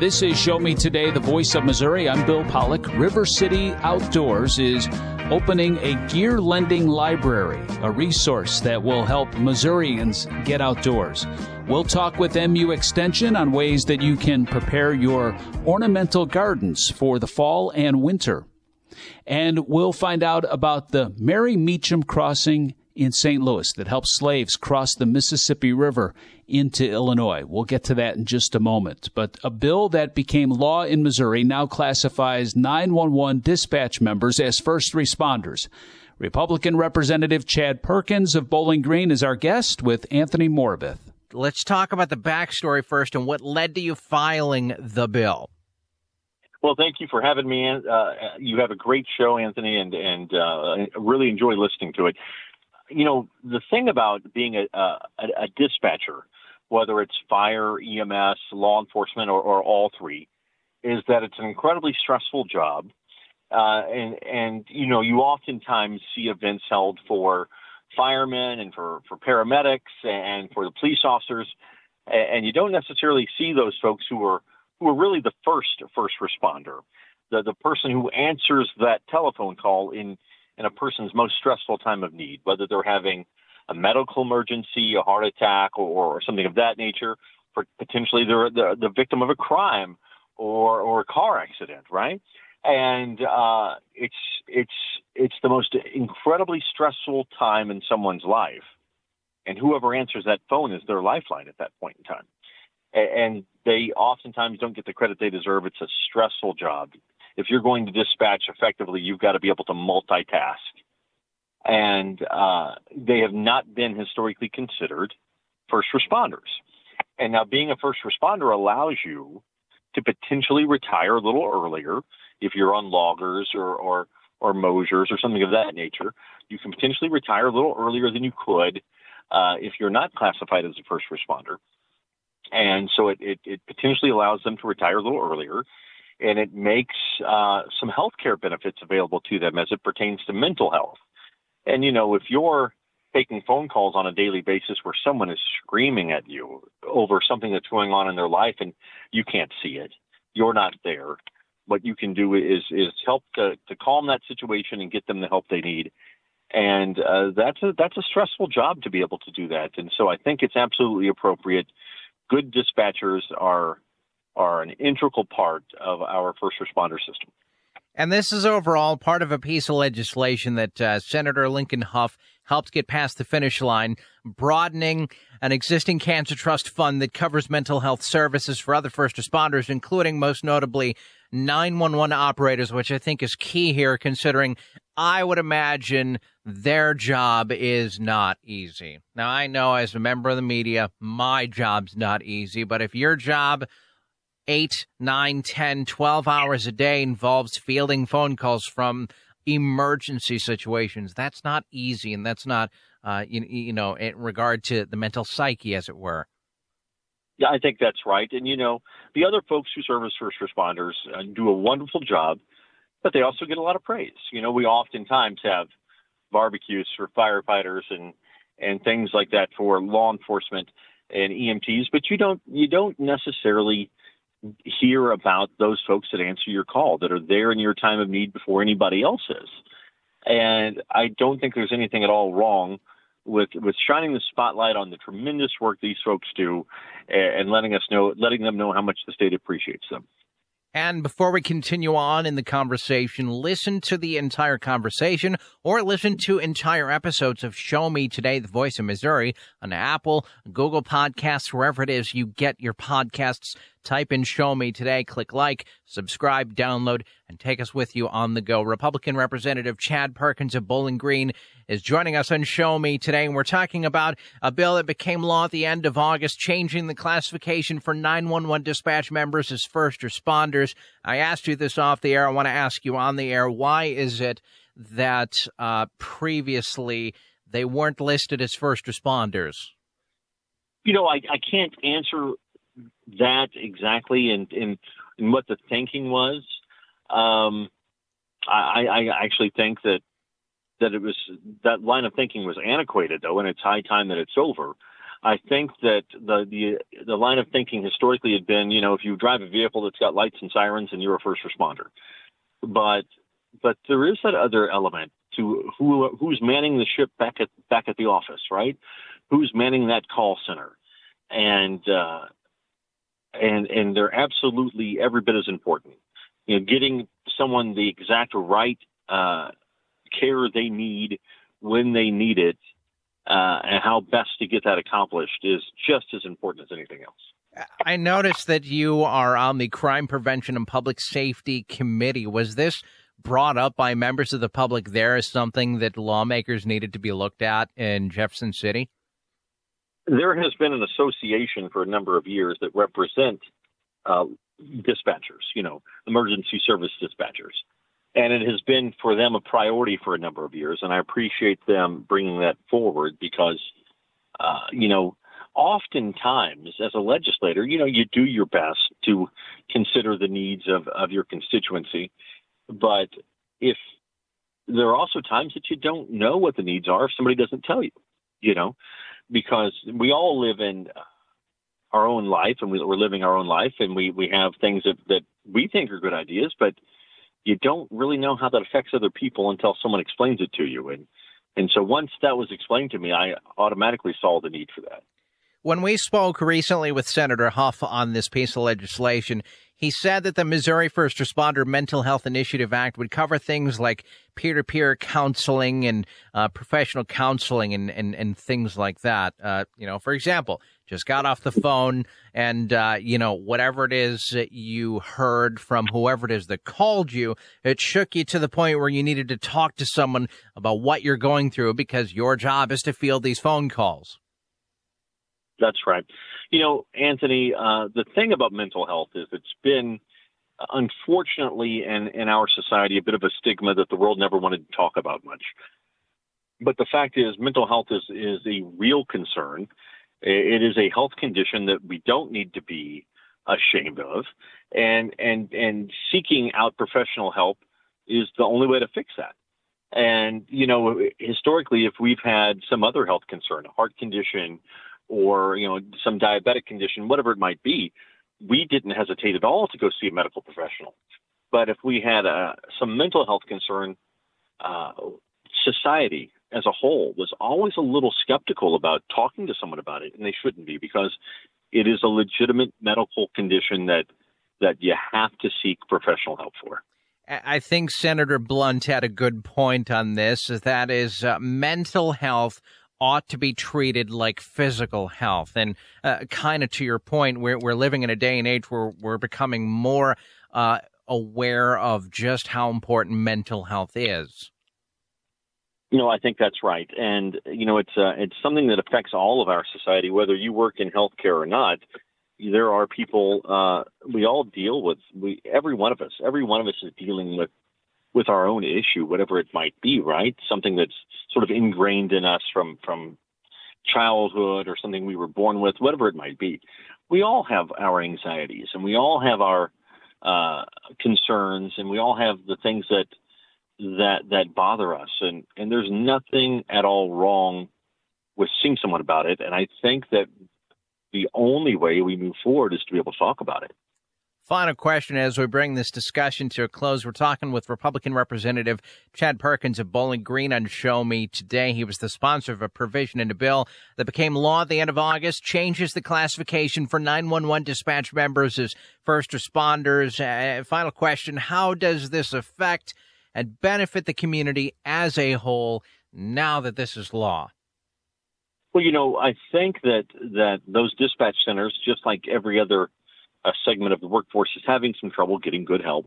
This is Show Me Today, the voice of Missouri. I'm Bill Pollock. River City Outdoors is opening a gear lending library, a resource that will help Missourians get outdoors. We'll talk with MU Extension on ways that you can prepare your ornamental gardens for the fall and winter. And we'll find out about the Mary Meachum Crossing in St. Louis that helps slaves cross the Mississippi River into Illinois. We'll get to that in just a moment. But a bill that became law in Missouri now classifies 911 dispatch members as first responders. Republican Representative Chad Perkins of Bowling Green is our guest with Anthony Morabith. Let's talk about the backstory first and what led to you filing the bill. Well, thank you for having me. Uh, you have a great show, Anthony, and and uh, really enjoy listening to it. You know, the thing about being a, a, a dispatcher whether it's fire, EMS, law enforcement, or, or all three, is that it's an incredibly stressful job. Uh, and, and, you know, you oftentimes see events held for firemen and for, for paramedics and for the police officers. And you don't necessarily see those folks who are, who are really the first first responder, the, the person who answers that telephone call in, in a person's most stressful time of need, whether they're having a medical emergency, a heart attack, or, or something of that nature. For potentially they're the, the victim of a crime or or a car accident, right? And uh, it's it's it's the most incredibly stressful time in someone's life, and whoever answers that phone is their lifeline at that point in time. And they oftentimes don't get the credit they deserve. It's a stressful job. If you're going to dispatch effectively, you've got to be able to multitask and uh, they have not been historically considered first responders. And now, being a first responder allows you to potentially retire a little earlier if you're on LAGERS or or or Mosers or something of that nature. You can potentially retire a little earlier than you could uh, if you're not classified as a first responder. And so it, it, it, potentially allows them to retire a little earlier, and it makes uh, some health care benefits available to them as it pertains to mental health. And, you know, if you're taking phone calls on a daily basis where someone is screaming at you over something that's going on in their life and you can't see it, you're not there. What you can do is is help to, to calm that situation and get them the help they need. And uh, that's a that's a stressful job to be able to do that. And so I think it's absolutely appropriate. Good dispatchers are are an integral part of our first responder system. And this is overall part of a piece of legislation that uh, Senator Lincoln Hough helped get past the finish line, broadening an existing cancer trust fund that covers mental health services for other first responders, including most notably 911 operators, which I think is key here, considering I would imagine their job is not easy. Now, I know as a member of the media, my job's not easy, but if your job eight, nine, 10, 12 hours a day involves fielding phone calls from emergency situations. That's not easy, and that's not, uh, you, you know, in regard to the mental psyche, as it were. Yeah, I think that's right. And, you know, the other folks who serve as first responders uh, do a wonderful job, but they also get a lot of praise. You know, we oftentimes have barbecues for firefighters and, and things like that for law enforcement and EMTs, but you don't you don't necessarily hear about those folks that answer your call that are there in your time of need before anybody else is. And I don't think there's anything at all wrong with with shining the spotlight on the tremendous work these folks do and letting us know letting them know how much the state appreciates them. And before we continue on in the conversation, listen to the entire conversation or listen to entire episodes of Show Me Today, the voice of Missouri on Apple, Google Podcasts, wherever it is you get your podcasts. Type in Show Me Today, click like, subscribe, download, and take us with you on the go. Republican Representative Chad Perkins of Bowling Green is joining us on Show Me today, and we're talking about a bill that became law at the end of August, changing the classification for 911 dispatch members as first responders. I asked you this off the air. I want to ask you on the air why is it that uh, previously they weren't listed as first responders? You know, I, I can't answer that exactly and, and, and what the thinking was. Um, I, I actually think that that it was that line of thinking was antiquated though, and it's high time that it's over. I think that the the the line of thinking historically had been, you know, if you drive a vehicle that's got lights and sirens, and you're a first responder. But but there is that other element to who who's manning the ship back at back at the office, right? Who's manning that call center, and uh, and and they're absolutely every bit as important. You know, getting someone the exact right uh, care they need when they need it uh, and how best to get that accomplished is just as important as anything else. I noticed that you are on the Crime Prevention and Public Safety Committee. Was this brought up by members of the public there as something that lawmakers needed to be looked at in Jefferson City? There has been an association for a number of years that represent uh, dispatchers, you know, emergency service dispatchers and it has been for them a priority for a number of years. And I appreciate them bringing that forward because, uh, you know, oftentimes as a legislator, you know, you do your best to consider the needs of, of your constituency. But if there are also times that you don't know what the needs are if somebody doesn't tell you, you know, because we all live in uh, our own life and we, are living our own life and we, we have things that, that we think are good ideas, but you don't really know how that affects other people until someone explains it to you. And and so once that was explained to me, I automatically saw the need for that. When we spoke recently with Senator Hough on this piece of legislation, he said that the Missouri First Responder Mental Health Initiative Act would cover things like peer to peer counseling and uh, professional counseling and, and, and things like that. Uh, you know, for example, just got off the phone and uh, you know whatever it is that you heard from whoever it is that called you it shook you to the point where you needed to talk to someone about what you're going through because your job is to field these phone calls that's right. You know anthony uh, the thing about mental health is it's been unfortunately in, in our society a bit of a stigma that the world never wanted to talk about much. But the fact is mental health is, is a real concern. It is a health condition that we don't need to be ashamed of, and and and seeking out professional help is the only way to fix that. And you know, historically, if we've had some other health concern, a heart condition, or you know, some diabetic condition, whatever it might be, we didn't hesitate at all to go see a medical professional. But if we had a, uh, some mental health concern, uh, society as a whole was always a little skeptical about talking to someone about it, and they shouldn't be because it is a legitimate medical condition that that you have to seek professional help for. I think Senator Blunt had a good point on this. That is, uh, mental health ought to be treated like physical health. And uh, kind of to your point, we're, we're living in a day and age where we're becoming more uh, aware of just how important mental health is. You know, I think that's right, and you know, it's uh, it's something that affects all of our society, whether you work in healthcare or not. There are people uh, we all deal with. We every one of us, every one of us is dealing with with our own issue, whatever it might be. Right, something that's sort of ingrained in us from from childhood or something we were born with, whatever it might be. We all have our anxieties, and we all have our uh, concerns, and we all have the things that that that bother us and and there's nothing at all wrong with seeing someone about it and i think that the only way we move forward is to be able to talk about it Final question as we bring this discussion to a close. We're talking with Republican Representative Chad Perkins of Bowling Green on Show Me today. He was the sponsor of a provision in a bill that became law at the end of August, changes the classification for 911 dispatch members as first responders. Uh, final question How does this affect and benefit the community as a whole now that this is law? Well, you know, I think that that those dispatch centers, just like every other uh, segment of the workforce, is having some trouble getting good help.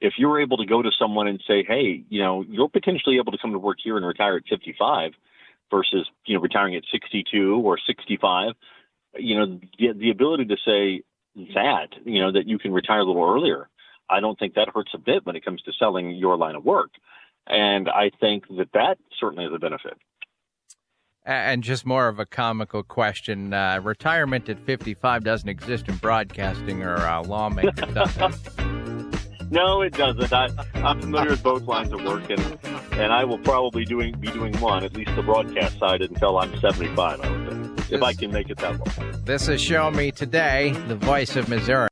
If you're able to go to someone and say, "Hey, you know, you're potentially able to come to work here and retire at 55," versus you know retiring at 62 or 65, you know, the, the ability to say that, you know, that you can retire a little earlier I don't think that hurts a bit when it comes to selling your line of work. And I think that that certainly is a benefit. And just more of a comical question: uh, retirement at fifty-five doesn't exist in broadcasting or uh, lawmaking, does it? no, it doesn't. I, am familiar with both lines of work, and and I will probably doing be doing one, at least the broadcast side, until I'm seventy-five. I would think. if I can make it that long. This is Show Me Today, the voice of Missouri.